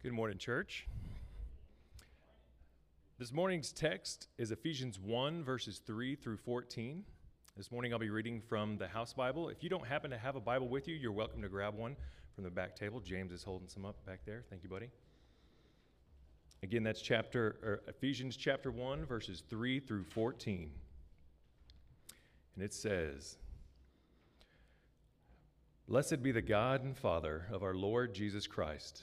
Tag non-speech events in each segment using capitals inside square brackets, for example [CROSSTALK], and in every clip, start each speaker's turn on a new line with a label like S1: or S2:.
S1: Good morning, church. This morning's text is Ephesians 1, verses 3 through 14. This morning I'll be reading from the House Bible. If you don't happen to have a Bible with you, you're welcome to grab one from the back table. James is holding some up back there. Thank you, buddy. Again, that's chapter or Ephesians chapter 1, verses 3 through 14. And it says, Blessed be the God and Father of our Lord Jesus Christ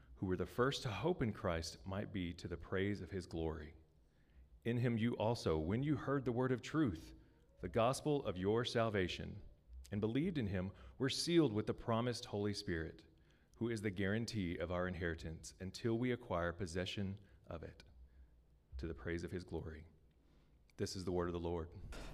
S1: who were the first to hope in Christ might be to the praise of his glory. In him you also, when you heard the word of truth, the gospel of your salvation, and believed in him, were sealed with the promised Holy Spirit, who is the guarantee of our inheritance until we acquire possession of it, to the praise of his glory. This is the word of the Lord.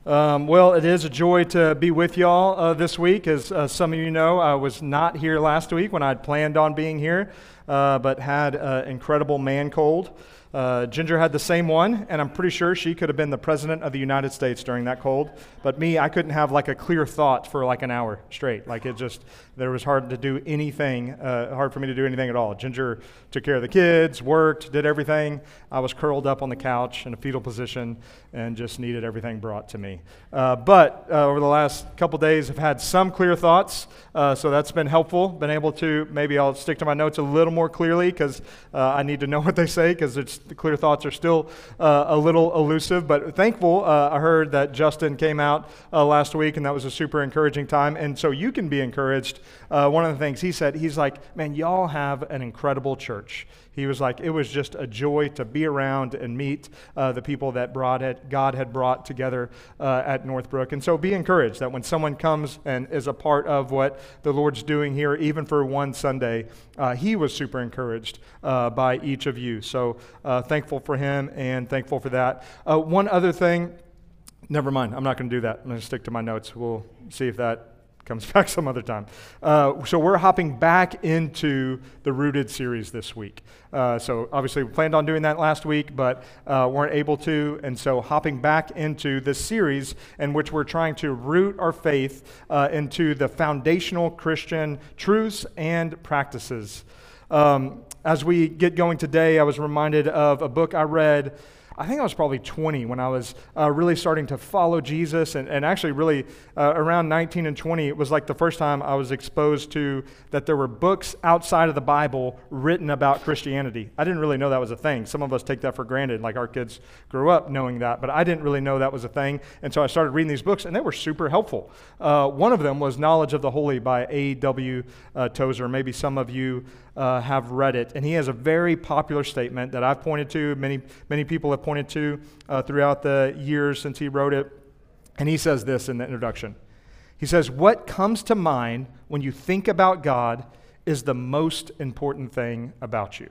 S2: Um, well, it is a joy to be with y'all uh, this week. As uh, some of you know, I was not here last week when I'd planned on being here uh, but had an incredible man cold. Uh, Ginger had the same one, and I'm pretty sure she could have been the president of the United States during that cold. But me, I couldn't have like a clear thought for like an hour straight. Like it just, there was hard to do anything, uh, hard for me to do anything at all. Ginger took care of the kids, worked, did everything. I was curled up on the couch in a fetal position and just needed everything brought to me. Uh, but uh, over the last couple days, I've had some clear thoughts, uh, so that's been helpful. Been able to maybe I'll stick to my notes a little more clearly because uh, I need to know [LAUGHS] what they say because the clear thoughts are still uh, a little elusive. But thankful, uh, I heard that Justin came out last week, and that was a super encouraging time. And so you can be encouraged. one of the things he said, he's like, "Man, y'all have an incredible church." He was like, it was just a joy to be around and meet uh, the people that brought it, God had brought together uh, at Northbrook. And so be encouraged that when someone comes and is a part of what the Lord's doing here, even for one Sunday, uh, he was super encouraged uh, by each of you. So uh, thankful for him and thankful for that. Uh, one other thing, never mind, I'm not going to do that. I'm going to stick to my notes. We'll see if that comes [LAUGHS] back some other time. Uh, so we're hopping back into the Rooted series this week. Uh, so obviously we planned on doing that last week, but uh, weren't able to. And so hopping back into this series in which we're trying to root our faith uh, into the foundational Christian truths and practices. Um, as we get going today, I was reminded of a book I read I think I was probably 20 when I was uh, really starting to follow Jesus. And, and actually, really, uh, around 19 and 20, it was like the first time I was exposed to that there were books outside of the Bible written about Christianity. I didn't really know that was a thing. Some of us take that for granted, like our kids grew up knowing that, but I didn't really know that was a thing. And so I started reading these books, and they were super helpful. Uh, one of them was Knowledge of the Holy by A.W. Uh, Tozer. Maybe some of you uh, have read it. And he has a very popular statement that I've pointed to, many, many people have pointed to uh, throughout the years since he wrote it. And he says this in the introduction He says, What comes to mind when you think about God is the most important thing about you.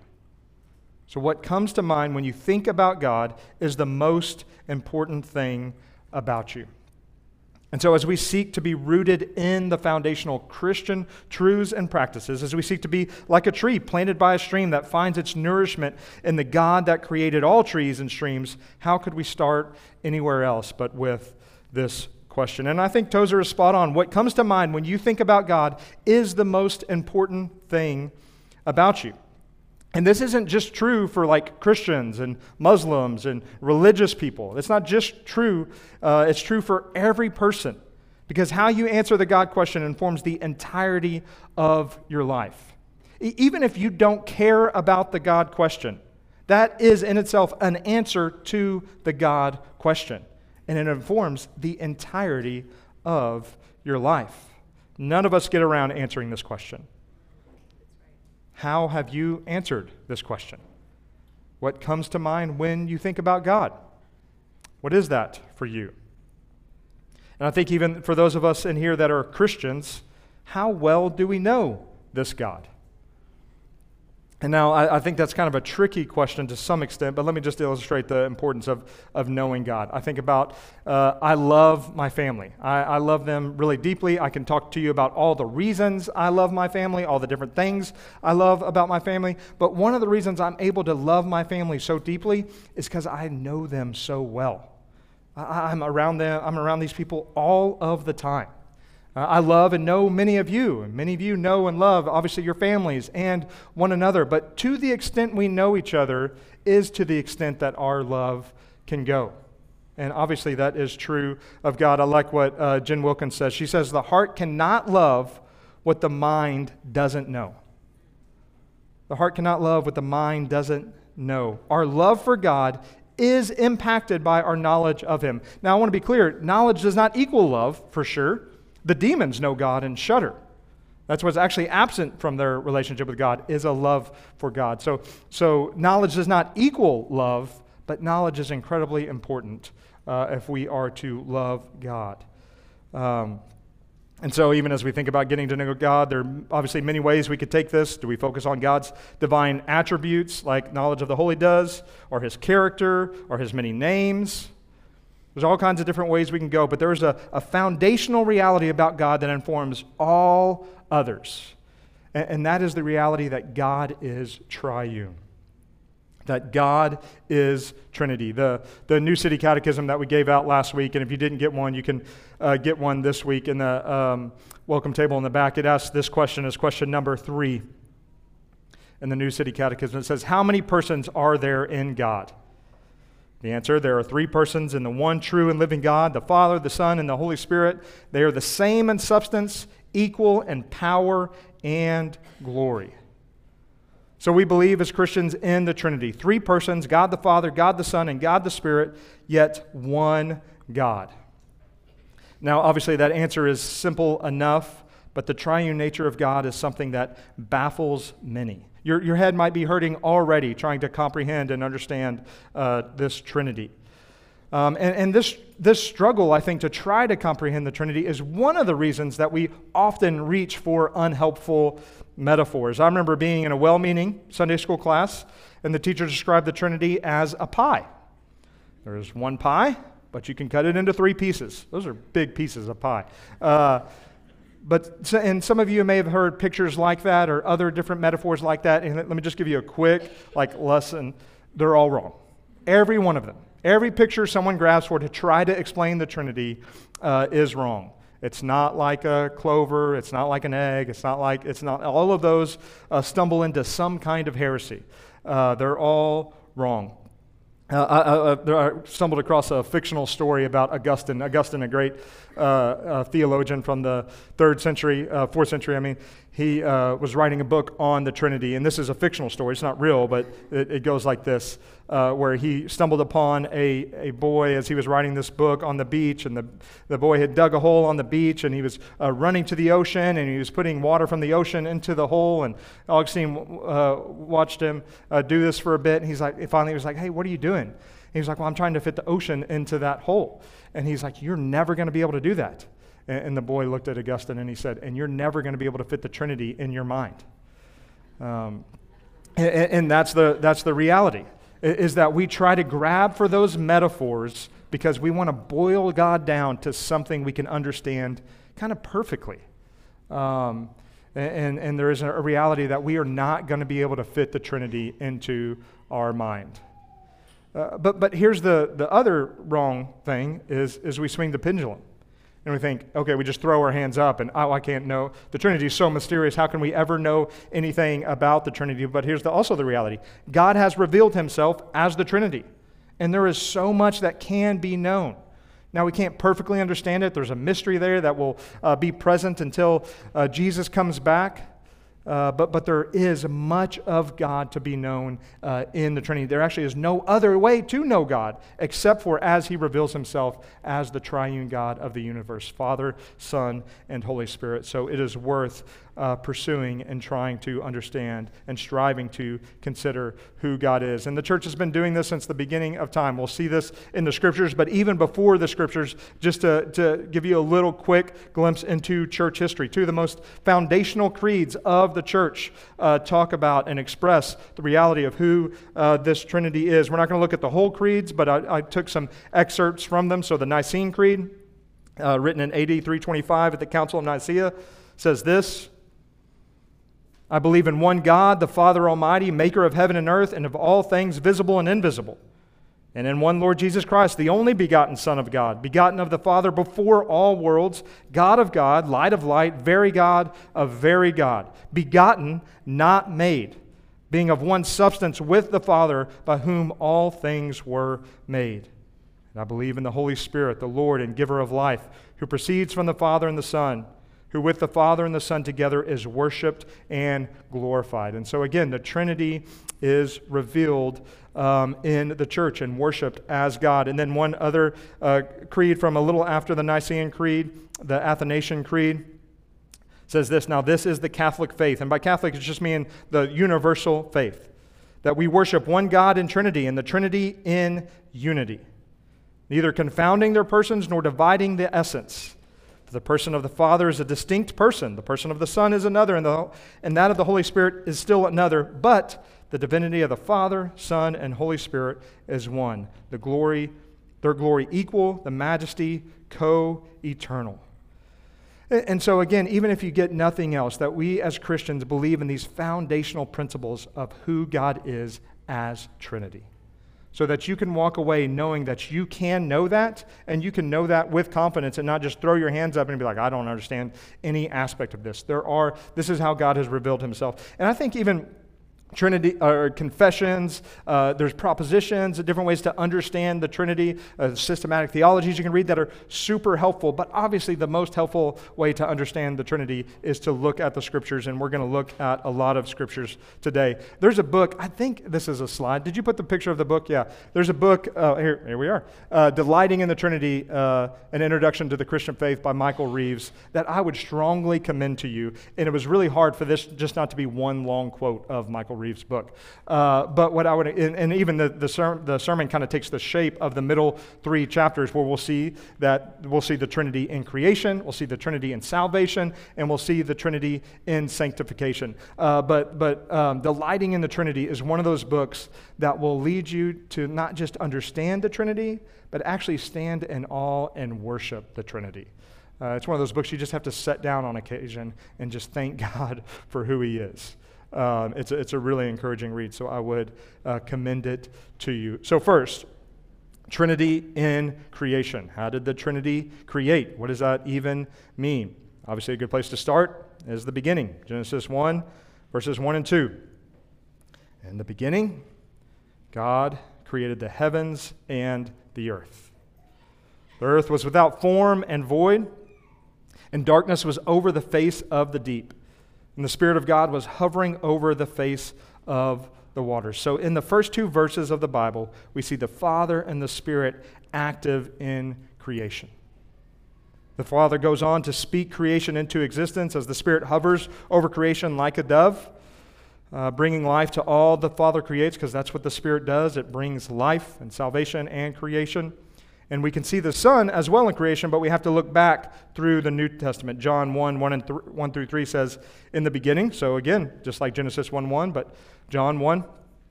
S2: So, what comes to mind when you think about God is the most important thing about you. And so, as we seek to be rooted in the foundational Christian truths and practices, as we seek to be like a tree planted by a stream that finds its nourishment in the God that created all trees and streams, how could we start anywhere else but with this question? And I think Tozer is spot on. What comes to mind when you think about God is the most important thing about you. And this isn't just true for like Christians and Muslims and religious people. It's not just true, uh, it's true for every person. Because how you answer the God question informs the entirety of your life. E- even if you don't care about the God question, That is in itself an answer to the God question, and it informs the entirety of your life. None of us get around answering this question. How have you answered this question? What comes to mind when you think about God? What is that for you? And I think even for those of us in here that are Christians, how well do we know this God? And now I, I, think that's kind of a tricky question to some extent, but let me just illustrate the importance of, of knowing God. I think about, uh, I love my family. I, I love them really deeply. I can talk to you about all the reasons I love my family, all the different things I love about my family. But one of the reasons I'm able to love my family so deeply is because I know them so well. I, I'm around them, I'm around these people all of the time. Uh, I love and know many of you, and many of you know and love, obviously, your families and one another. But to the extent we know each other is to the extent that our love can go. And obviously, that is true of God. I like what uh, Jen Wilkins says. She says, The heart cannot love what the mind doesn't know. The heart cannot love what the mind doesn't know. Our love for God is impacted by our knowledge of Him. Now, I want to be clear knowledge does not equal love, for sure. The demons know God and shudder. That's what's actually absent from their relationship with God is a love for God. So, so knowledge does not equal love, but knowledge is incredibly important uh, if we are to love God. Um, and so, even as we think about getting to know God, there are obviously many ways we could take this. Do we focus on God's divine attributes, like knowledge of the holy does, or his character, or his many names? There's all kinds of different ways we can go, but there's a, a foundational reality about God that informs all others. And, and that is the reality that God is triune. That God is Trinity. The, the New City Catechism that we gave out last week, and if you didn't get one, you can uh, get one this week in the um, welcome table in the back. It asks this question as question number three in the New City Catechism. It says, How many persons are there in God? The answer there are three persons in the one true and living God the Father, the Son, and the Holy Spirit. They are the same in substance, equal in power and glory. So we believe as Christians in the Trinity three persons God the Father, God the Son, and God the Spirit, yet one God. Now, obviously, that answer is simple enough, but the triune nature of God is something that baffles many. Your, your head might be hurting already trying to comprehend and understand uh, this Trinity. Um, and, and this, this struggle, I think, to try to comprehend the Trinity is one of the reasons that we often reach for unhelpful metaphors. I remember being in a well meaning Sunday school class, and the teacher described the Trinity as a pie. There's one pie, but you can cut it into three pieces. Those are big pieces of pie. Uh, but, and some of you may have heard pictures like that or other different metaphors like that. And let me just give you a quick like lesson. They're all wrong. Every one of them. Every picture someone grabs for to try to explain the Trinity uh, is wrong. It's not like a clover. It's not like an egg. It's not like, it's not, all of those uh, stumble into some kind of heresy. Uh, they're all wrong. Uh, I, I, I, stumbled across a fictional story about Augustine. Augustine, a great uh, uh, theologian from the third century, uh, fourth century, I mean, he uh, was writing a book on the Trinity. And this is a fictional story. It's not real, but it, it goes like this uh, where he stumbled upon a, a boy as he was writing this book on the beach. And the, the boy had dug a hole on the beach and he was uh, running to the ocean and he was putting water from the ocean into the hole. And Augustine uh, watched him uh, do this for a bit. And he's like, finally, he was like, hey, what are you doing? he was like, well, I'm trying to fit the ocean into that hole. And he's like, you're never going to be able to do that. And the boy looked at Augustine and he said, And you're never going to be able to fit the Trinity in your mind. Um, and, and that's, the, that's the reality, is that we try to grab for those metaphors because we want to boil God down to something we can understand kind of perfectly. Um, and, and there is a reality that we are not going to be able to fit the Trinity into our mind. Uh, but, but here's the, the other wrong thing is, is we swing the pendulum. And we think, okay, we just throw our hands up and, oh, I can't know. The Trinity is so mysterious. How can we ever know anything about the Trinity? But here's the, also the reality God has revealed himself as the Trinity. And there is so much that can be known. Now, we can't perfectly understand it. There's a mystery there that will uh, be present until uh, Jesus comes back. Uh, but, but there is much of God to be known uh, in the Trinity. There actually is no other way to know God except for as He reveals Himself as the triune God of the universe Father, Son, and Holy Spirit. So it is worth uh, pursuing and trying to understand and striving to consider who God is. And the church has been doing this since the beginning of time. We'll see this in the scriptures, but even before the scriptures, just to, to give you a little quick glimpse into church history. Two of the most foundational creeds of the church uh, talk about and express the reality of who uh, this Trinity is. We're not going to look at the whole creeds, but I, I, took some excerpts from them. So the Nicene Creed, uh, written in AD 325 at the Council of Nicaea, says this. I believe in one God, the Father Almighty, maker of heaven and earth, and of all things visible and invisible. And in one Lord Jesus Christ, the only begotten Son of God, begotten of the Father before all worlds, God of God, light of light, very God of very God, begotten, not made, being of one substance with the Father, by whom all things were made. And I believe in the Holy Spirit, the Lord and giver of life, who proceeds from the Father and the Son who with the Father and the Son together is worshiped and glorified. And so, again, the Trinity is revealed um, in the church and worshiped as God. And then one other uh, creed from a little after the Nicene Creed, the Athanasian Creed, says this Now, this is the Catholic faith. And by Catholic, it's just meaning the universal faith that we worship one God in Trinity, and the Trinity in unity, neither confounding their persons nor dividing the essence the person of the Father is a distinct person, the person of the Son is another, and, the, and that of the Holy Spirit is still another, but the divinity of the Father, Son, and Holy Spirit is one. The glory, their glory equal, the majesty co eternal. And so, again, even if you get nothing else, that we as Christians believe in these foundational principles of who God is as Trinity so that you can walk away knowing that you can know that and you can know that with confidence and not just throw your hands up and be like, I don't understand any aspect of this. There are, this is how God has revealed himself. And I think even Trinity or confessions. Uh, there's propositions, different ways to understand the Trinity, uh, systematic theologies you can read that are super helpful. But obviously, the most helpful way to understand the Trinity is to look at the scriptures, and we're going to look at a lot of scriptures today. There's a book. I think this is a slide. Did you put the picture of the book? Yeah. There's a book. Uh, here, here we are. Uh, Delighting in the Trinity: uh, An Introduction to the Christian Faith by Michael Reeves. That I would strongly commend to you. And it was really hard for this just not to be one long quote of Michael. Michael Reeves' book. Uh, but what I would, and, and even the, the, ser- the sermon kind of takes the shape of the middle three chapters where we'll see that we'll see the Trinity in creation, we'll see the Trinity in salvation, and we'll see the Trinity in sanctification. Uh, but but um, Delighting in the Trinity is one of those books that will lead you to not just understand the Trinity, but actually stand in awe and worship the Trinity. Uh, it's one of those books you just have to set down on occasion and just thank [LAUGHS] God for who He is. Um, it's, a, it's a really encouraging read, so I would uh, commend it to you. So, first, Trinity in creation. How did the Trinity create? What does that even mean? Obviously, a good place to start is the beginning Genesis 1, verses 1 and 2. In the beginning, God created the heavens and the earth. The earth was without form and void, and darkness was over the face of the deep and the Spirit of God was hovering over the face of the waters. So, in the first two verses of the Bible, we see the Father and the Spirit active in creation. The Father goes on to speak creation into existence as the Spirit hovers over creation like a dove, uh, bringing life to all the Father creates, because that's what the Spirit does. It brings life and salvation and creation. And we can see the Son as well in creation, but we have to look back through the New Testament. John 1 1, and th- 1 through 3 says, In the beginning, so again, just like Genesis 1 1, but John 1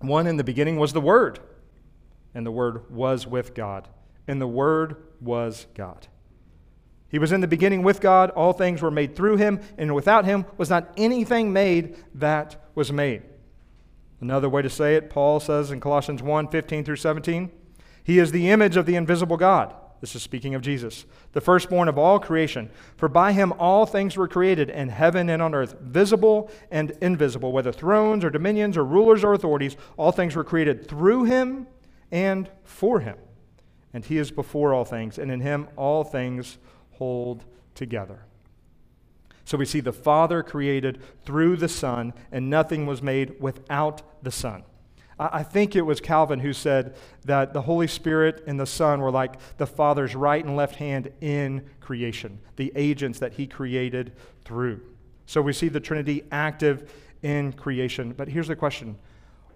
S2: 1 in the beginning was the Word, and the Word was with God, and the Word was God. He was in the beginning with God. All things were made through him, and without him was not anything made that was made. Another way to say it, Paul says in Colossians 1 15 through 17. He is the image of the invisible God. This is speaking of Jesus, the firstborn of all creation. For by him all things were created in heaven and on earth, visible and invisible, whether thrones or dominions or rulers or authorities, all things were created through him and for him. And he is before all things, and in him all things hold together. So we see the Father created through the Son, and nothing was made without the Son. I think it was Calvin who said that the Holy Spirit and the Son were like the Father's right and left hand in creation, the agents that He created through. So we see the Trinity active in creation. But here's the question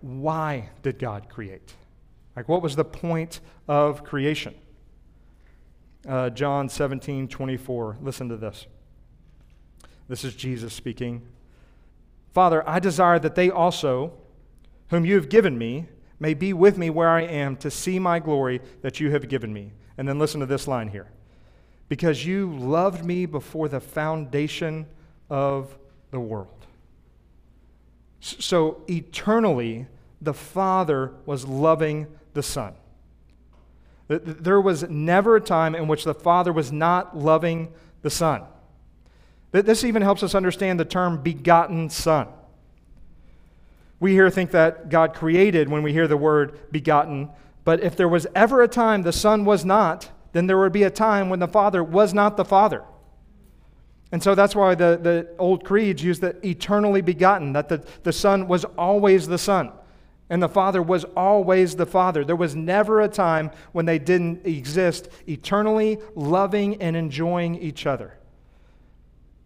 S2: why did God create? Like, what was the point of creation? Uh, John 17, 24. Listen to this. This is Jesus speaking. Father, I desire that they also whom you have given me, may be with me where I am to see my glory that you have given me. And then listen to this line here. Because you loved me before the foundation of the world. So eternally, the Father was loving the Son. There was never a time in which the Father was not loving the Son. This even helps us understand the term begotten Son. We here think that God created when we hear the word begotten, but if there was ever a time the Son was not, then there would be a time when the Father was not the Father. And so that's why the, the old creeds use the eternally begotten, that the, the Son was always the Son, and the Father was always the Father. There was never a time when they didn't exist eternally loving and enjoying each other.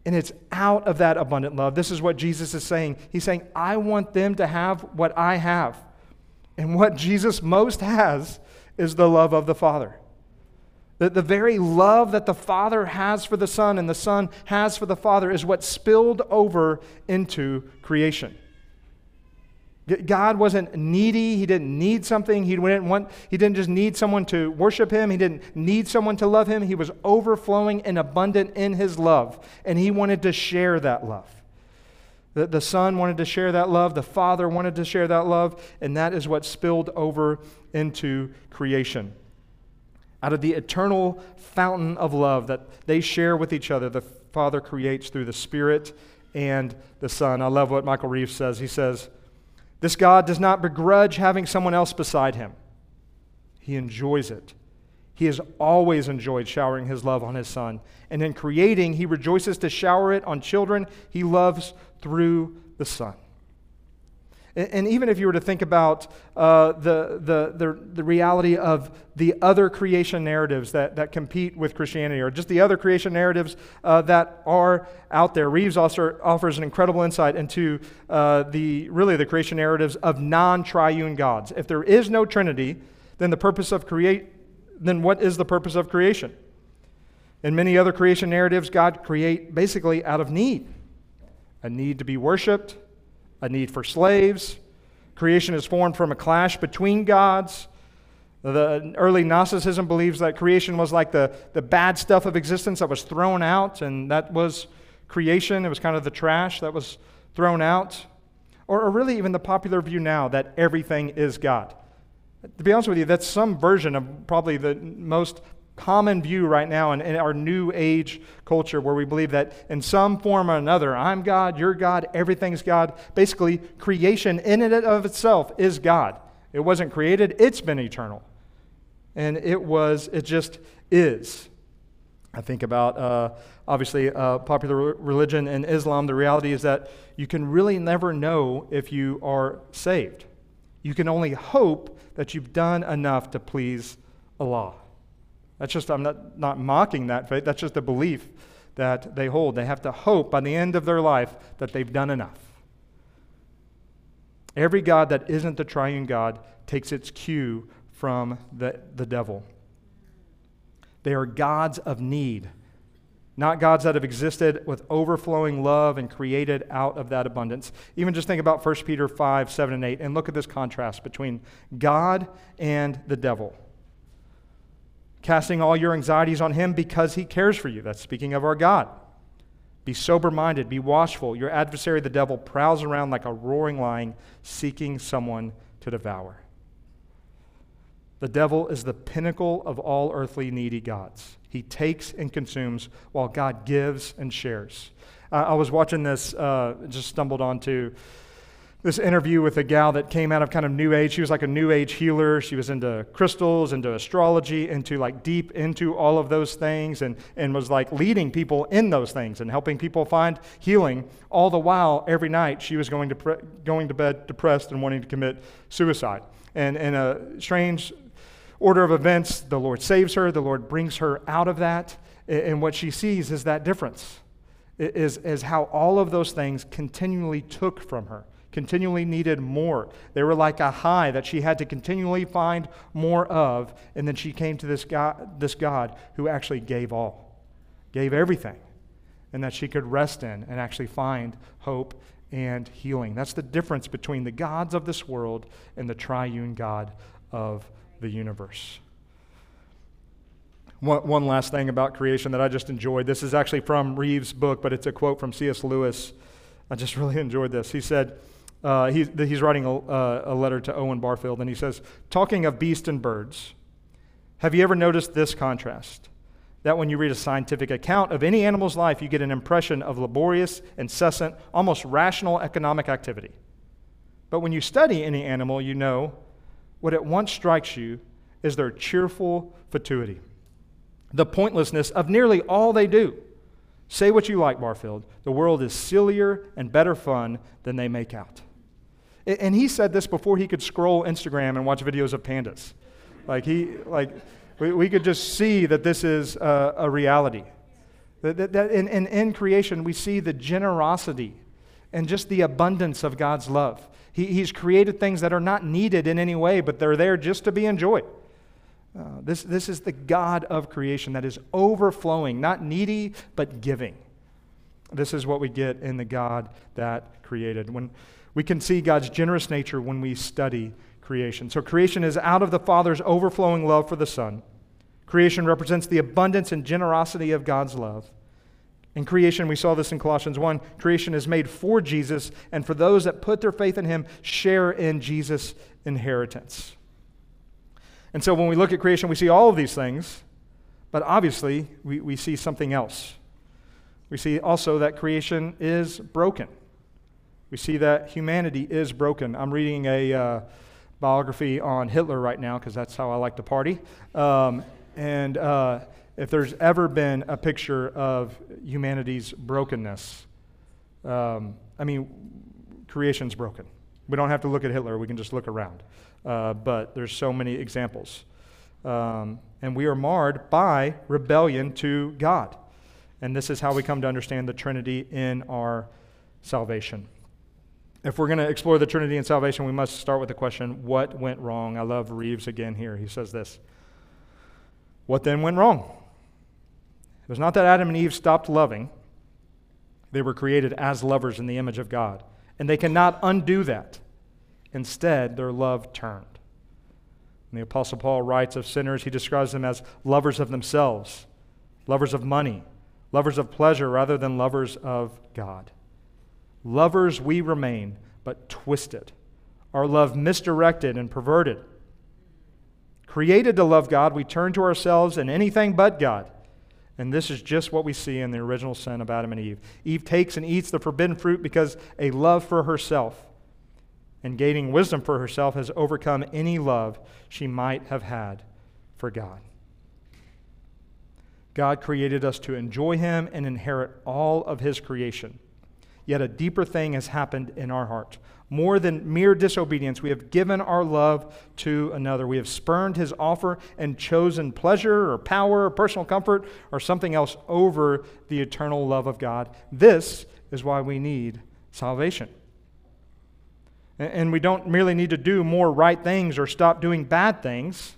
S2: And it's out of that abundant love. This is what Jesus is saying. He's saying, I want them to have what I have. And what Jesus most has is the love of the Father. The, the very love that the Father has for the Son and the Son has for the Father is what spilled over into creation. God wasn't needy. He didn't need something. He didn't, want, he didn't just need someone to worship him. He didn't need someone to love him. He was overflowing and abundant in his love, and he wanted to share that love. The, the Son wanted to share that love. The Father wanted to share that love, and that is what spilled over into creation. Out of the eternal fountain of love that they share with each other, the Father creates through the Spirit and the Son. I love what Michael Reeves says. He says, this God does not begrudge having someone else beside him, he enjoys it. He has always enjoyed showering his love on his son. And in creating, he rejoices to shower it on children he loves through the Son. And even if you were to think about uh, the, the, the, the, reality of the other creation narratives that, that compete with Christianity, or just the other creation narratives uh, that are out there, Reeves also offers an incredible insight into uh, the, really the creation narratives of non triune gods. If there is no Trinity, then the purpose of create, then what is the purpose of creation? In many other creation narratives, God create basically out of need a need to be worshiped a need for slaves. Creation is formed from a clash between gods. The early Gnosticism believes that creation was like the, the bad stuff of existence that was thrown out, and that was creation. It was kind of the trash that was thrown out. Or, or really, even the popular view now that everything is God. To be honest with you, that's some version of probably the most common view right now in, in, our new age culture where we believe that in some form or another, I'm God, you're God, everything's God. Basically, creation in and of itself is God. It wasn't created, it's been eternal. And it was, it just is. I think about, uh, obviously, uh, popular religion in Islam. The reality is that you can really never know if you are saved. You can only hope that you've done enough to please Allah. That's just, I'm not, not mocking that faith. That's just a belief that they hold. They have to hope by the end of their life that they've done enough. Every God that isn't the triune God takes its cue from the, the devil. They are gods of need, not gods that have existed with overflowing love and created out of that abundance. Even just think about 1 Peter 5, 7, and 8, and look at this contrast between God and the devil casting all your anxieties on him because he cares for you. That's speaking of our God. Be sober minded, be watchful. Your adversary, the devil, prowls around like a roaring lion seeking someone to devour. The devil is the pinnacle of all earthly needy gods. He takes and consumes while God gives and shares. Uh, I was watching this, uh, just stumbled onto this interview with a gal that came out of kind of new age. She was like a new age healer. She was into crystals, into astrology, into like deep into all of those things, and, and was like leading people in those things and helping people find healing. All the while, every night, she was going to, pre- going to bed depressed and wanting to commit suicide. And in a strange order of events, the Lord saves her, the Lord brings her out of that. And what she sees is that difference, is, is how all of those things continually took from her continually needed more. They were like a high that she had to continually find more of. And then she came to this God, this God who actually gave all, gave everything, and that she could rest in and actually find hope and healing. That's the difference between the gods of this world and the triune God of the universe. One, one last thing about creation that I just enjoyed. This is actually from Reeves' book, but it's a quote from C.S. Lewis. I just [LAUGHS] really enjoyed this. He said, uh, he's, he's writing a, uh, a letter to Owen Barfield, and he says, Talking of beasts and birds, have you ever noticed this contrast? That when you read a scientific account of any animal's life, you get an impression of laborious, incessant, almost rational economic activity. But when you study any animal, you know what at once strikes you is their cheerful fatuity, the pointlessness of nearly all they do. Say what you like, Barfield. The world is sillier and better fun than they make out. And he said this before he could scroll Instagram and watch videos of pandas. Like, he, like we, we could just see that this is a, reality. That, that, in, in creation, we see the generosity and just the abundance of God's love. He, he's created things that are not needed in any way, but they're there just to be enjoyed. Uh, this, this is the God of creation that is overflowing, not needy, but giving. This is what we get in the God that created. When, we can see God's generous nature when we study creation. So, creation is out of the Father's overflowing love for the Son. Creation represents the abundance and generosity of God's love. In creation, we saw this in Colossians 1 creation is made for Jesus, and for those that put their faith in Him, share in Jesus' inheritance. And so, when we look at creation, we see all of these things, but obviously, we, we see something else. We see also that creation is broken we see that humanity is broken. I'm reading a uh, biography on Hitler right now because that's how I like to party. Um, and uh, if there's ever been a picture of humanity's brokenness, um, I mean, creation's broken. We don't have to look at Hitler, we can just look around. Uh, but there's so many examples. Um, and we are marred by rebellion to God. And this is how we come to understand the Trinity in our salvation. If we're going to explore the Trinity and salvation, we must start with the question what went wrong? I love Reeves again here. He says this What then went wrong? It was not that Adam and Eve stopped loving, they were created as lovers in the image of God. And they cannot undo that. Instead, their love turned. And the Apostle Paul writes of sinners, he describes them as lovers of themselves, lovers of money, lovers of pleasure rather than lovers of God. Lovers we remain, but twisted. Our love misdirected and perverted. Created to love God, we turn to ourselves and anything but God. And this is just what we see in the original sin of Adam and Eve. Eve takes and eats the forbidden fruit because a love for herself and gaining wisdom for herself has overcome any love she might have had for God. God created us to enjoy Him and inherit all of His creation. Yet a deeper thing has happened in our heart. More than mere disobedience, we have given our love to another. We have spurned his offer and chosen pleasure or power or personal comfort or something else over the eternal love of God. This is why we need salvation. And we don't merely need to do more right things or stop doing bad things.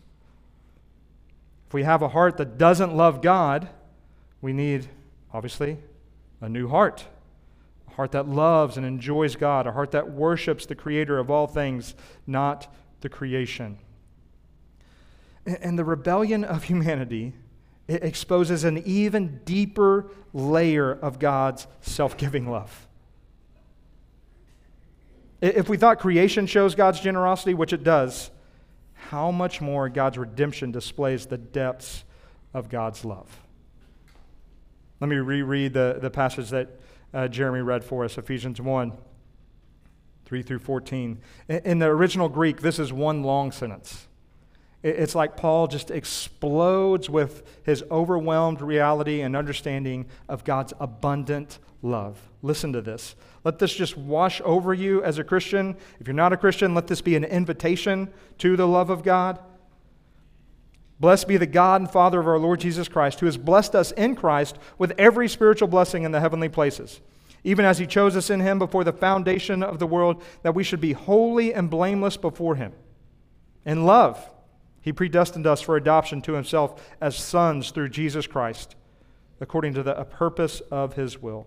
S2: If we have a heart that doesn't love God, we need, obviously, a new heart A heart that loves and enjoys God, a heart that worships the Creator of all things, not the creation. And the rebellion of humanity exposes an even deeper layer of God's self giving love. If we thought creation shows God's generosity, which it does, how much more God's redemption displays the depths of God's love. Let me reread the, the passage that uh, Jeremy read for us, Ephesians 1. 3 through 14. In the original Greek, this is one long sentence. It's like Paul just explodes with his overwhelmed reality and understanding of God's abundant love. Listen to this. Let this just wash over you as a Christian. If you're not a Christian, let this be an invitation to the love of God. Blessed be the God and Father of our Lord Jesus Christ, who has blessed us in Christ with every spiritual blessing in the heavenly places, even as he chose us in him before the foundation of the world, that we should be holy and blameless before him. In love, he predestined us for adoption to himself as sons through Jesus Christ, according to the purpose of his will,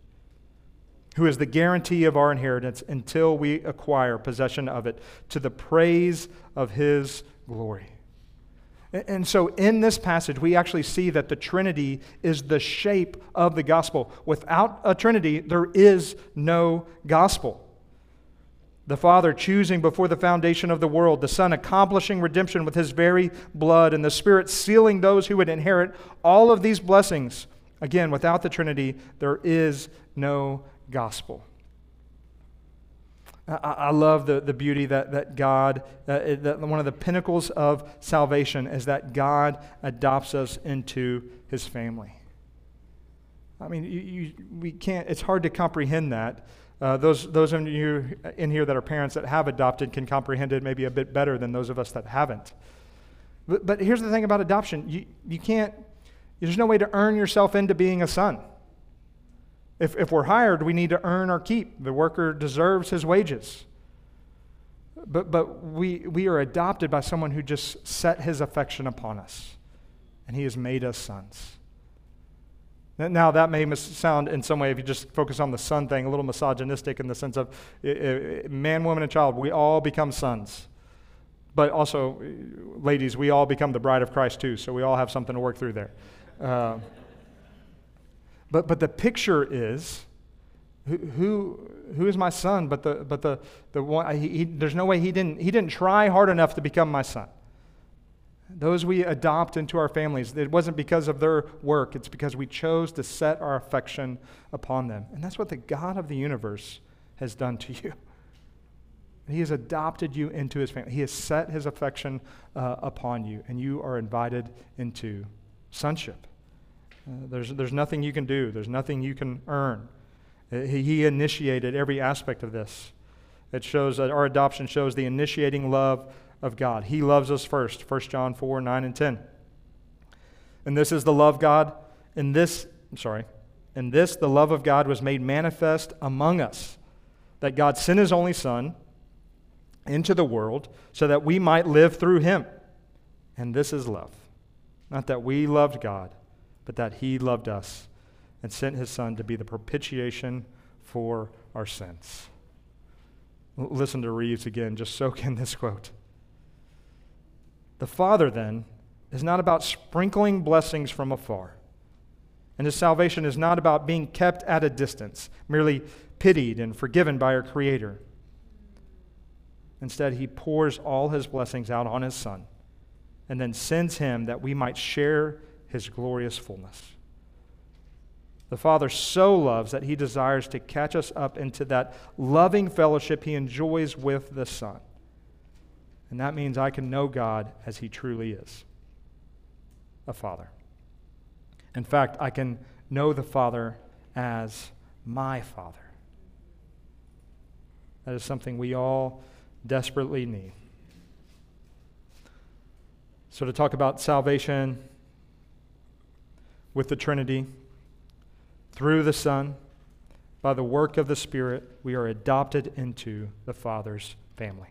S2: who is the guarantee of our inheritance until we acquire possession of it, to the praise of his glory. And so, in this passage, we actually see that the Trinity is the shape of the gospel. Without a Trinity, there is no gospel. The Father choosing before the foundation of the world, the Son accomplishing redemption with his very blood, and the Spirit sealing those who would inherit all of these blessings. Again, without the Trinity, there is no gospel. I, I love the, the beauty that, that God, uh, that one of the pinnacles of salvation is that God adopts us into his family. I mean, you, you, we can't, it's hard to comprehend that. Uh, those, those of you in here that are parents that have adopted can comprehend it maybe a bit better than those of us that haven't. But, but here's the thing about adoption you, you can't, there's no way to earn yourself into being a son. If, if we're hired, we need to earn our keep. The worker deserves his wages. But, but we, we are adopted by someone who just set his affection upon us, and he has made us sons. Now, that may sound in some way, if you just focus on the son thing, a little misogynistic in the sense of man, woman, and child, we all become sons. But also, ladies, we all become the bride of Christ too, so we all have something to work through there. Uh, but, but the picture is who, who, who is my son? But, the, but the, the one, he, he, there's no way he didn't, he didn't try hard enough to become my son. Those we adopt into our families, it wasn't because of their work, it's because we chose to set our affection upon them. And that's what the God of the universe has done to you. He has adopted you into his family. He has set his affection uh, upon you, and you are invited into sonship. Uh, there's, there's nothing you can do, there's nothing you can earn. Uh, he initiated every aspect of this. It shows that our adoption shows the initiating love of God. He loves us first. 1 John 4 9 and 10. And this is the love God. In this, I'm sorry, in this the love of God was made manifest among us, that God sent his only Son into the world so that we might live through him. And this is love. Not that we loved God, but that he loved us and sent his son to be the propitiation for our sins. Listen to Reeves again, just soak in this quote. The Father, then, is not about sprinkling blessings from afar. And his salvation is not about being kept at a distance, merely pitied and forgiven by our Creator. Instead, he pours all his blessings out on his Son and then sends him that we might share his glorious fullness. The Father so loves that he desires to catch us up into that loving fellowship he enjoys with the Son. And that means I can know God as he truly is a Father. In fact, I can know the Father as my Father. That is something we all desperately need. So, to talk about salvation with the Trinity, through the Son, by the work of the Spirit, we are adopted into the Father's family.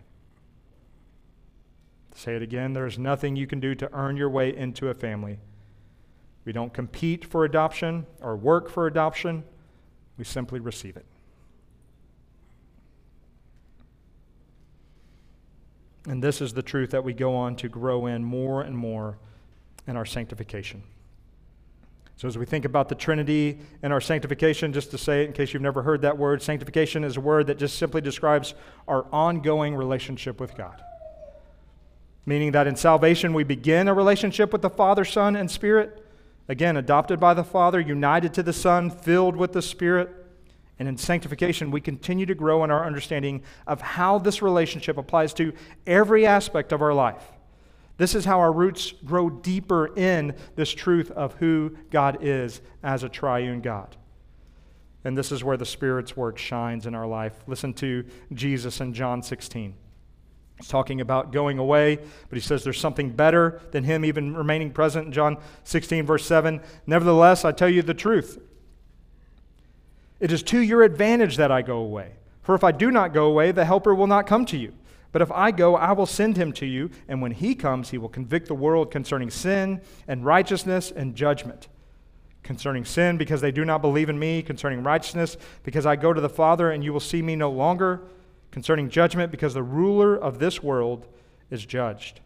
S2: Say it again there is nothing you can do to earn your way into a family. We don't compete for adoption or work for adoption, we simply receive it. And this is the truth that we go on to grow in more and more in our sanctification. So, as we think about the Trinity and our sanctification, just to say it in case you've never heard that word, sanctification is a word that just simply describes our ongoing relationship with God. Meaning that in salvation, we begin a relationship with the Father, Son, and Spirit. Again, adopted by the Father, united to the Son, filled with the Spirit. And in sanctification, we continue to grow in our understanding of how this relationship applies to every aspect of our life. This is how our roots grow deeper in this truth of who God is as a triune God. And this is where the Spirit's work shines in our life. Listen to Jesus in John 16. He's talking about going away, but he says there's something better than him even remaining present in John 16, verse 7. Nevertheless, I tell you the truth. It is to your advantage that I go away. For if I do not go away, the Helper will not come to you. But if I go, I will send him to you, and when he comes, he will convict the world concerning sin and righteousness and judgment. Concerning sin, because they do not believe in me. Concerning righteousness, because I go to the Father, and you will see me no longer. Concerning judgment, because the ruler of this world is judged.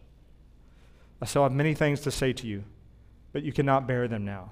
S2: I still have many things to say to you, but you cannot bear them now.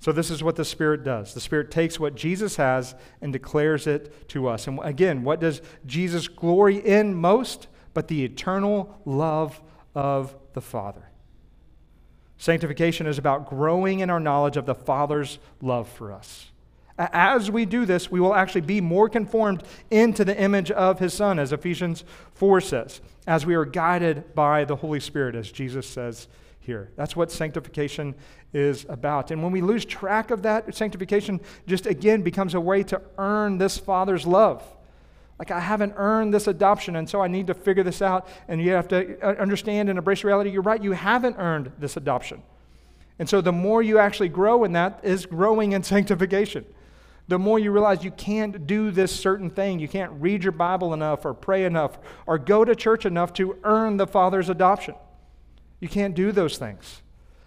S2: So, this is what the Spirit does. The Spirit takes what Jesus has and declares it to us. And again, what does Jesus glory in most? But the eternal love of the Father. Sanctification is about growing in our knowledge of the Father's love for us. As we do this, we will actually be more conformed into the image of His Son, as Ephesians 4 says, as we are guided by the Holy Spirit, as Jesus says here. That's what sanctification is about. And when we lose track of that, sanctification just again becomes a way to earn this Father's love. Like, I haven't earned this adoption, and so I need to figure this out. And you have to uh, understand and embrace reality. You're right, you haven't earned this adoption. And so, the more you actually grow in that is growing in [LAUGHS] sanctification. The more you realize you can't do this certain thing. You can't read your Bible enough, or pray enough, or go to church enough to earn the Father's adoption. You can't do those things.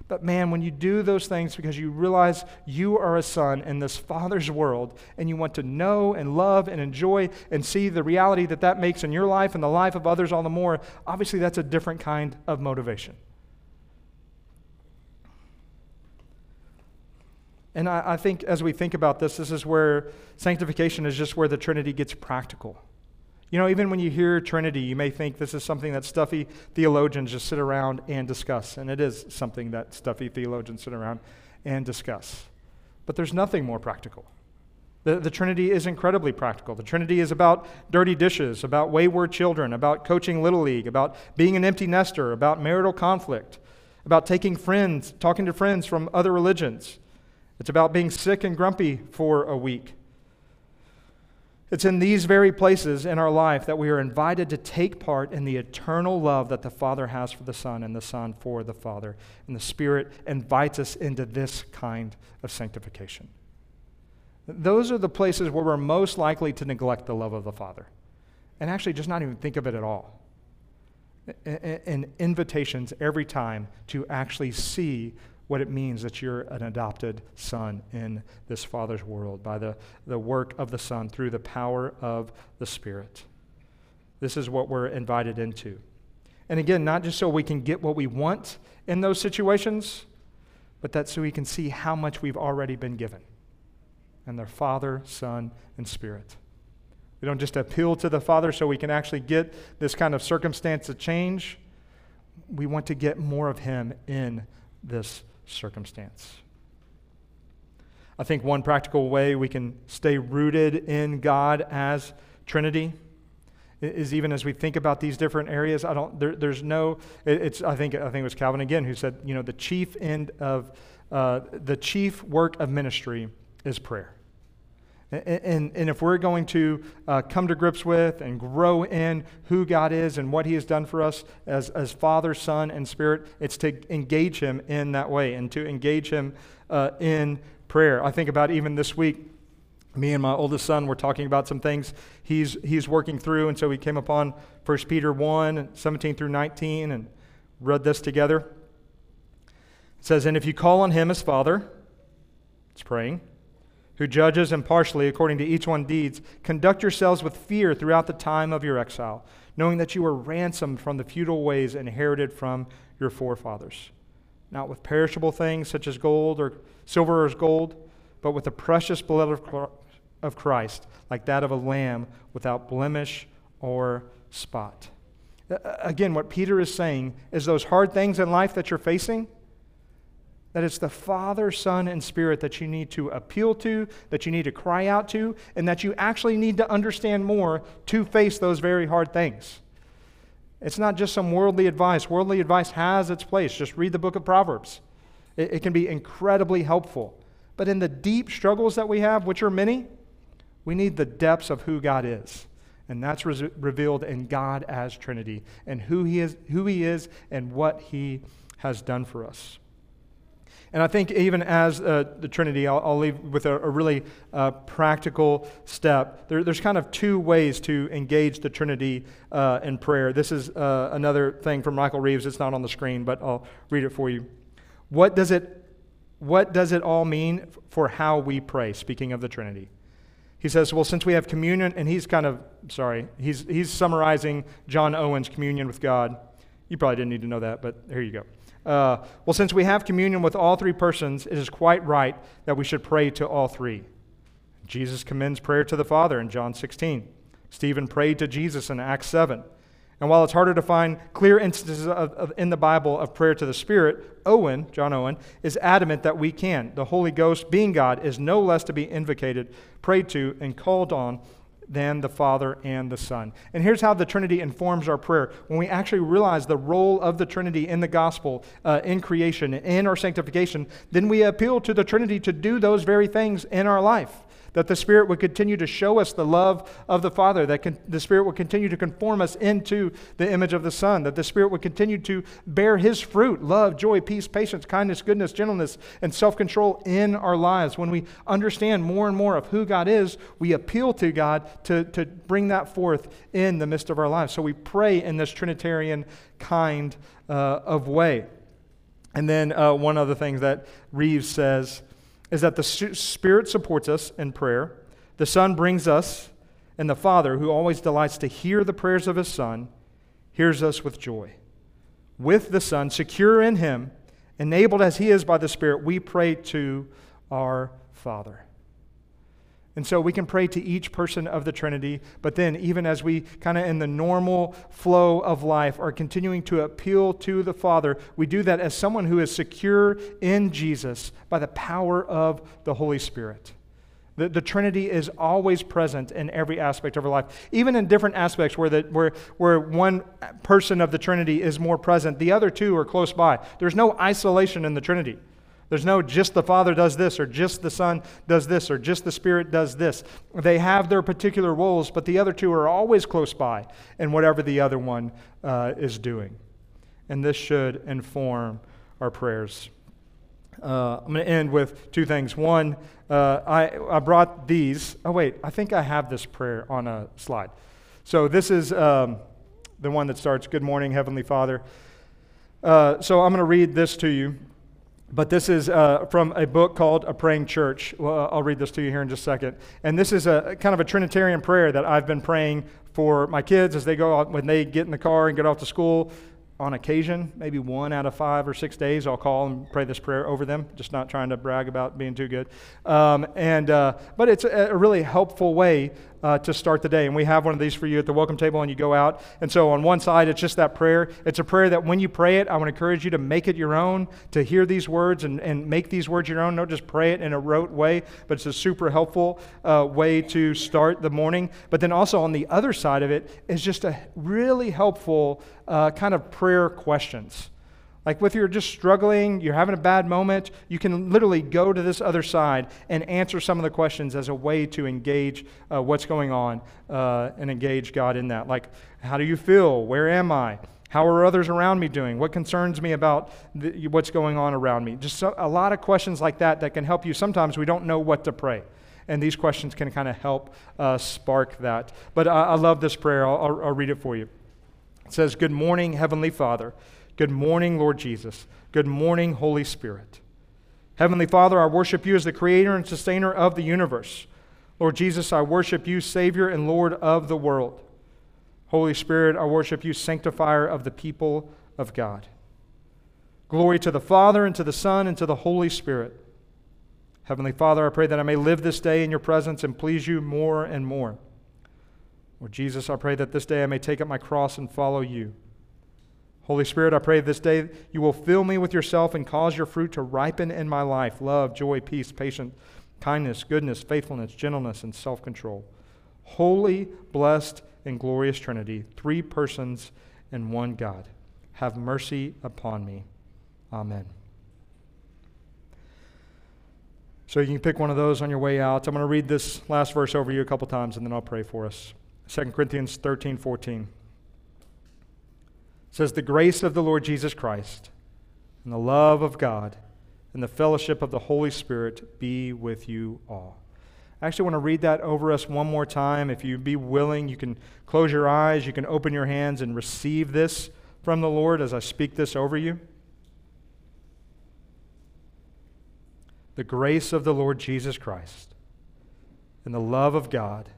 S2: But man, when you do those things because you realize you are a son in this Father's world and you want to know and love and enjoy and see the reality that that makes in your life and the life of others all the more, obviously that's a different kind of motivation. And I, I think as we think about this, this is where sanctification is just where the Trinity gets practical. You know, even when you hear Trinity, you may think this is something that stuffy theologians just sit around and discuss. And it is something that stuffy theologians sit around and discuss. But there's nothing more practical. The, the Trinity is incredibly practical. The Trinity is about dirty dishes, about wayward children, about coaching Little League, about being an empty nester, about marital conflict, about taking friends, talking to friends from other religions. It's about being sick and grumpy for a week. It's in these very places in our life that we are invited to take part in the eternal love that the Father has for the Son and the Son for the Father. And the Spirit invites us into this kind of sanctification. Those are the places where we're most likely to neglect the love of the Father and actually just not even think of it at all. And invitations every time to actually see what it means that you're an adopted son in this Father's world by the, the work of the Son through the power of the Spirit. This is what we're invited into. And again, not just so we can get what we want in those situations, but that so we can see how much we've already been given. And their Father, Son, and Spirit. We don't just appeal to the Father so we can actually get this kind of circumstance to change. We want to get more of Him in this circumstance. I think one practical way we can stay rooted in God as Trinity is even as we think about these different areas. I don't. There, there's no. It, it's. I think. I think it was Calvin again who said, you know, the chief end of uh, the chief work of ministry is prayer. And, and, if we're going to uh, come to grips with and grow in who God is and what He has done for us as, as Father, Son, and Spirit, it's to engage Him in that way and to engage Him uh, in prayer. I think about even this week, me and my oldest son were talking about some things he's, he's working through, and so we came upon 1 Peter 1 17 through 19 and read this together. It says, And if you call on Him as Father, it's praying who judges impartially according to each one's deeds, conduct yourselves with fear throughout the time of your exile, knowing that you were ransomed from the futile ways inherited from your forefathers, not with perishable things such as gold or silver or gold, but with the precious blood of Christ, like that of a lamb without blemish or spot. Again, what Peter is saying is those hard things in life that you're facing that it's the Father, Son, and Spirit that you need to appeal to, that you need to cry out to, and that you actually need to understand more to face those very hard things. It's not just some worldly advice. Worldly advice has its place. Just read the book of Proverbs, it, it can be incredibly helpful. But in the deep struggles that we have, which are many, we need the depths of who God is. And that's re- revealed in God as Trinity and who he, is, who he is and what He has done for us. And I think even as uh, the Trinity, I'll, I'll, leave with a, a really uh, practical step. There, there's kind of two ways to engage the Trinity uh, in prayer. This is uh, another thing from Michael Reeves. It's not on the screen, but I'll read it for you. What does it, what does it all mean for how we pray, speaking of the Trinity? He says, well, since we have communion, and he's kind of, sorry, he's, he's summarizing John Owen's communion with God. You probably didn't need to know that, but here you go. Uh, well, since we have communion with all three persons, it is quite right that we should pray to all three. Jesus commends prayer to the Father in John 16. Stephen prayed to Jesus in Acts 7. And while it's harder to find clear instances of, of, in the Bible of prayer to the Spirit, Owen, John Owen, is adamant that we can. The Holy Ghost, being God, is no less to be invocated, prayed to, and called on than the Father and the Son. And here's how the Trinity informs our prayer. When we actually realize the role of the Trinity in the gospel, uh, in creation, in our sanctification, then we appeal to the Trinity to do those very things in our life that the Spirit would continue to show us the love of the Father, that con- the Spirit would continue to conform us into the image of the Son, that the Spirit would continue to bear His fruit love, joy, peace, patience, kindness, goodness, gentleness, and self control in our lives. When we understand more and more of who God is, we appeal to God to, to bring that forth in the midst of our lives. So we pray in this Trinitarian kind uh, of way. And then uh, one other thing that Reeves says is that the Spirit supports us in prayer, the Son brings us, and the Father, who always delights to hear the prayers of His Son, hears us with joy. With the Son, secure in Him, enabled as He is by the Spirit, we pray to our Father. And so we can pray to each person of the Trinity, but then, even as we kind of in the normal flow of life are continuing to appeal to the Father, we do that as someone who is secure in Jesus by the power of the Holy Spirit. The, the Trinity is always present in every aspect of our life, even in different aspects where, the, where, where one person of the Trinity is more present, the other two are close by. There's no isolation in the Trinity. There's no just the Father does this, or just the Son does this, or just the Spirit does this. They have their particular roles, but the other two are always close by in whatever the other one uh, is doing. And this should inform our prayers. Uh, I'm going to end with two things. One, uh, I, I brought these. Oh, wait, I think I have this prayer on a slide. So this is um, the one that starts Good morning, Heavenly Father. Uh, so I'm going to read this to you. But this is uh, from a book called A Praying Church. Well, I'll read this to you here in just a second. And this is a kind of a Trinitarian prayer that I've been praying for my kids as they go out, when they get in the car and get off to school. On occasion, maybe one out of five or six days, I'll call and pray this prayer over them. Just not trying to brag about being too good. Um, and uh, but it's a, a, really helpful way uh, to start the day. And we have one of these for you at the welcome table, and you go out. And so on one side, it's just that prayer. It's a prayer that when you pray it, I want to encourage you to make it your own, to hear these words and, and make these words your own. Don't just pray it in a rote way, but it's a super helpful uh, way to start the morning. But then also on the other side of it is just a really helpful uh, kind of prayer questions. Like, if you're just struggling, you're having a bad moment, you can literally go to this other side and answer some of the questions as a way to engage uh, what's going on uh, and engage God in that. Like, how do you feel? Where am I? How are others around me doing? What concerns me about the, what's going on around me? Just so, a lot of questions like that that can help you. Sometimes we don't know what to pray. And these questions can kind of help uh, spark that. But I, I love this prayer. I'll, I'll, I'll read it for you. It says, Good morning, Heavenly Father. Good morning, Lord Jesus. Good morning, Holy Spirit. Heavenly Father, I worship you as the creator and sustainer of the universe. Lord Jesus, I worship you, Savior and Lord of the world. Holy Spirit, I worship you, sanctifier of the people of God. Glory to the Father, and to the Son, and to the Holy Spirit. Heavenly Father, I pray that I may live this day in your presence and please you more and more. Lord Jesus, I pray that this day I may take up my cross and follow you. Holy Spirit, I pray this day you will fill me with yourself and cause your fruit to ripen in my life love, joy, peace, patience, kindness, goodness, faithfulness, gentleness, and self control. Holy, blessed, and glorious Trinity, three persons and one God, have mercy upon me. Amen. So you can pick one of those on your way out. I'm going to read this last verse over you a couple times and then I'll pray for us. 2 Corinthians 13 14 says, The grace of the Lord Jesus Christ and the love of God and the fellowship of the Holy Spirit be with you all. I actually want to read that over us one more time. If you be willing, you can close your eyes, you can open your hands and receive this from the Lord as I speak this over you. The grace of the Lord Jesus Christ and the love of God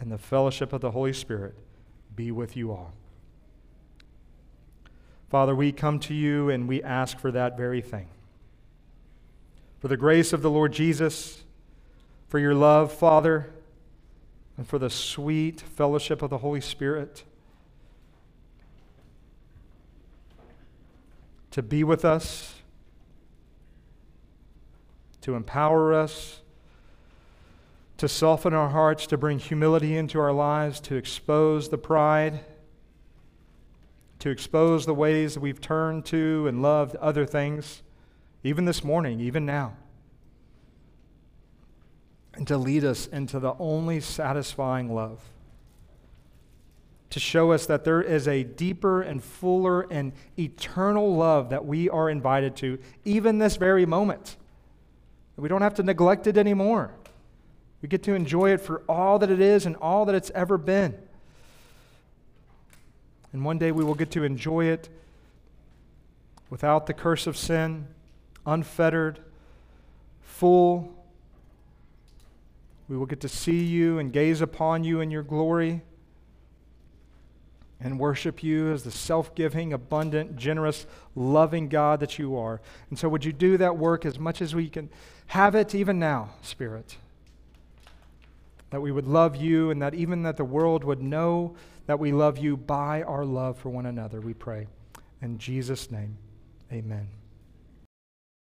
S2: and the fellowship of the Holy Spirit be with you all. Father, we come to you and we ask for that very thing. For the grace of the Lord Jesus, for your love, Father, and for the sweet fellowship of the Holy Spirit to be with us, to empower us, to soften our hearts, to bring humility into our lives, to expose the pride to expose the ways that we've turned to and loved other things, even this morning, even now. And to lead us into the only satisfying love. To show us that there is a deeper and fuller and eternal love that we are invited to, even this very moment. We don't have to neglect it anymore. We get to enjoy it for all that it is and all that it's ever been. And one day we will get to enjoy it without the curse of sin, unfettered, full. We will get to see you and gaze upon you in your glory and worship you as the self giving, abundant, generous, loving God that you are. And so, would you do that work as much as we can have it even now, Spirit? That we would love you and that even that the world would know that we love you by our love for one another, we pray. In Jesus' name, amen.